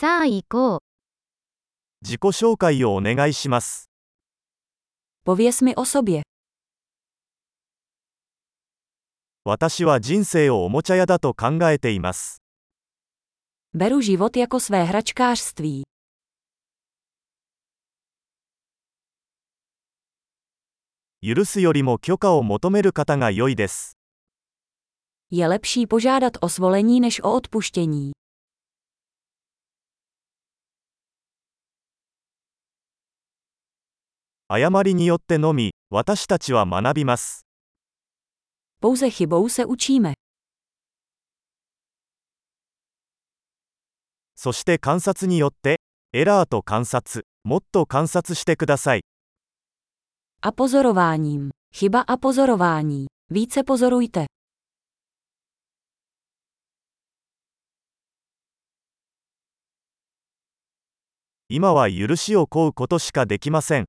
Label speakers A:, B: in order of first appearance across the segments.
A: さあ行こう。
B: 自己紹介をお願いします。
C: Pověz mi o sobě.
B: 私は人生をおもちゃ屋だと考えています。
C: Beru život jako své hračkářství.
B: 許すよりも許可を求める方が良いです。
C: Je lepší požádat o svolení než o odpuštění.
B: 誤りによってのみ私たちは学びます。そして観察によってエラーと観察もっと観察してください。
C: アポゾロワ、
B: 今は許しを請うことしかできません。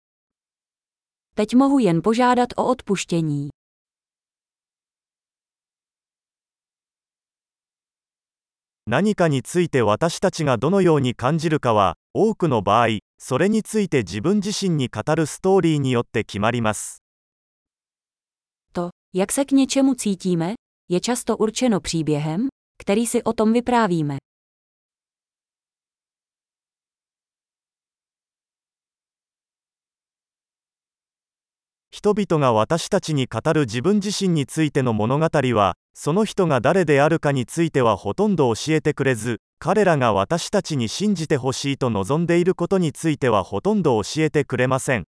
C: Teď mohu jen požádat o odpuštění.
B: 何かについて私たちがどのように感じるかは、多くの場合、それについて自分自身に語るストーリーによって決まります。
C: To, jak se k něčemu cítíme, je často určeno příběhem, který si o tom vyprávíme.
B: 人々が私たちに語る自分自身についての物語は、その人が誰であるかについてはほとんど教えてくれず、彼らが私たちに信じてほしいと望んでいることについてはほとんど教えてくれません。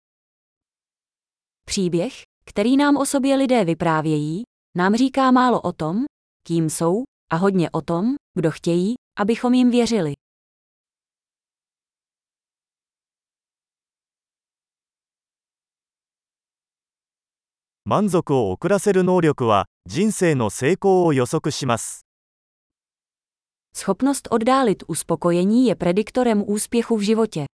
C: Příběh, který nám o sobě lidé vyprávějí, nám říká málo o tom, kým jsou, a hodně o tom, kdo chtějí, abychom jim věřili.
B: 満足を遅らせる能力は、人生の成功を予測します。
C: Schopnost oddálit uspokojení je prediktorem úspěchu v životě.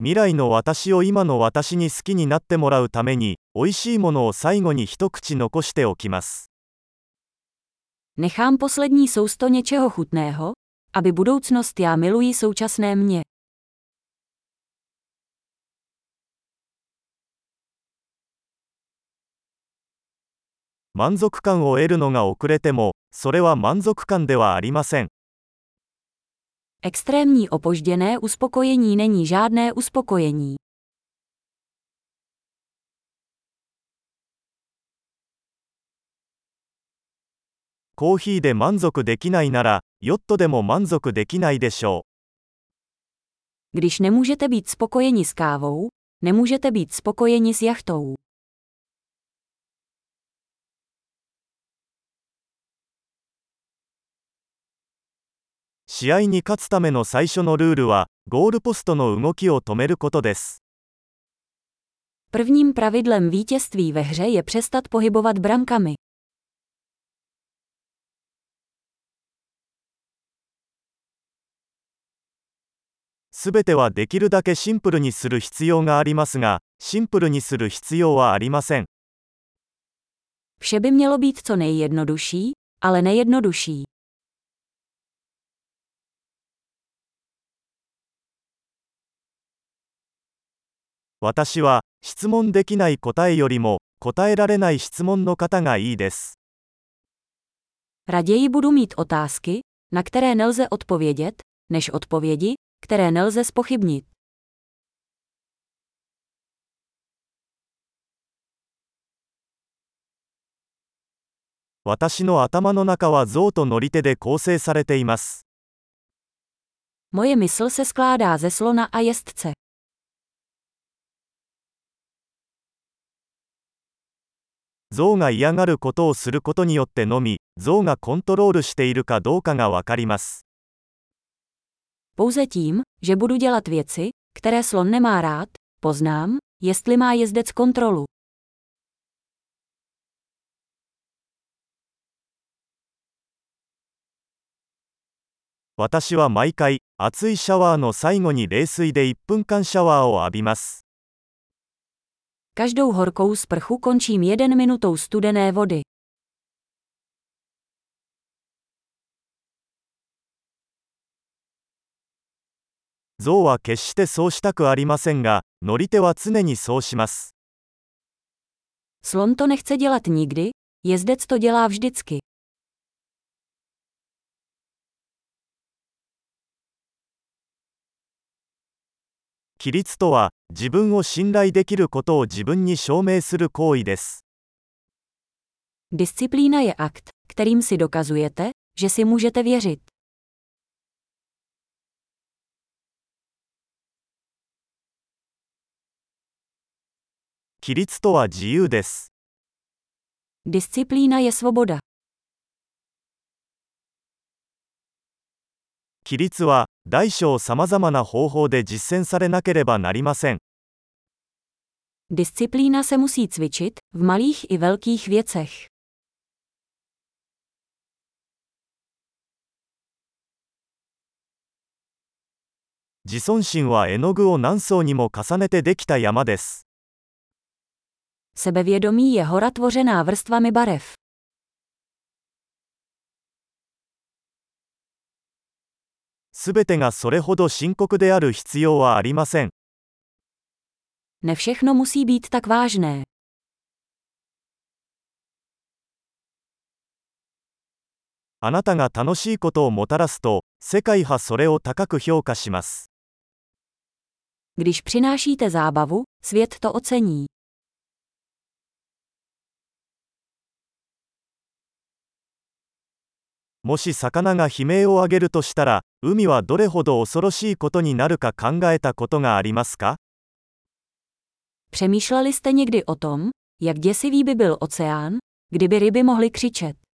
B: 未来の私を今の私に好きになってもらうために、美味しいものを最後に一口残しておきます。
C: Nechám poslední sousto něčeho chutného, aby budoucnost já miluji současné mě.
B: 満足感を得るのが遅れても、それは満足感ではありません。
C: Extrémní opožděné uspokojení není žádné uspokojení.
B: コーヒーで満足できないなら、ヨットでも満足できないでしょう。
C: Když nemůžete být spokojeni s kávou, nemůžete být spokojeni s jachtou.
B: 試合に勝つための最初のルールは、ゴールポストの動きを止めることです。
C: Prvním pravidlem vítězství ve hře je přestat pohybovat brankami.
B: すべてはできるだけシンプルにする必要がありますが、シンプルにする必要はありません。私は質問できない答えよりも答えられない質問の方がいいです。
C: Které nelze spochybnit.
B: 私の頭の中は象と乗り手で構成されています。
C: Moje mysl se skládá ze slona a jezdce.
B: 象が嫌がることをすることによってのみ、象がコントロールしているかどうかがわかります。
C: Pouze tím, že budu dělat věci, které slon nemá rád, poznám, jestli má jezdec kontrolu. Každou horkou sprchu končím jeden minutou studené vody.
B: 象は決してそうしたくありませんが、乗り手は常にそうします。
C: Slon to nechce dělat nikdy, jezdec to dělá vždycky.
B: 規律とは、自分を信頼できることを自分に証明する行為です。
C: Disciplína je akt, kterým si dokazujete, že si můžete věřit.
B: 規律とは自由です。
C: Disciplína je svoboda.
B: 規律は、大小さまざまな方法で実践されなければなりません。
C: Disciplína se musí cvičit, v malých i velkých věcech.
B: 自尊心は絵の具を何層にも重ねてできた山です。
C: Sebevědomí je hora tvořená vrstvami barev.
B: すべてがそれほど深刻である必要はありません。
C: Ne všechno musí být tak vážné.
B: あなたが楽しいことをもたらすと、世界はそれを高く評価します。
C: Když přinášíte zábavu, svět to ocení.
B: もし魚が悲鳴を上げるとしたら、海はどれほど恐ろしいことになるか考えたことがありますか
C: Přemýšleli jste někdy o tom, jak děsivý by byl oceán, kdyby ryby mohly křičet?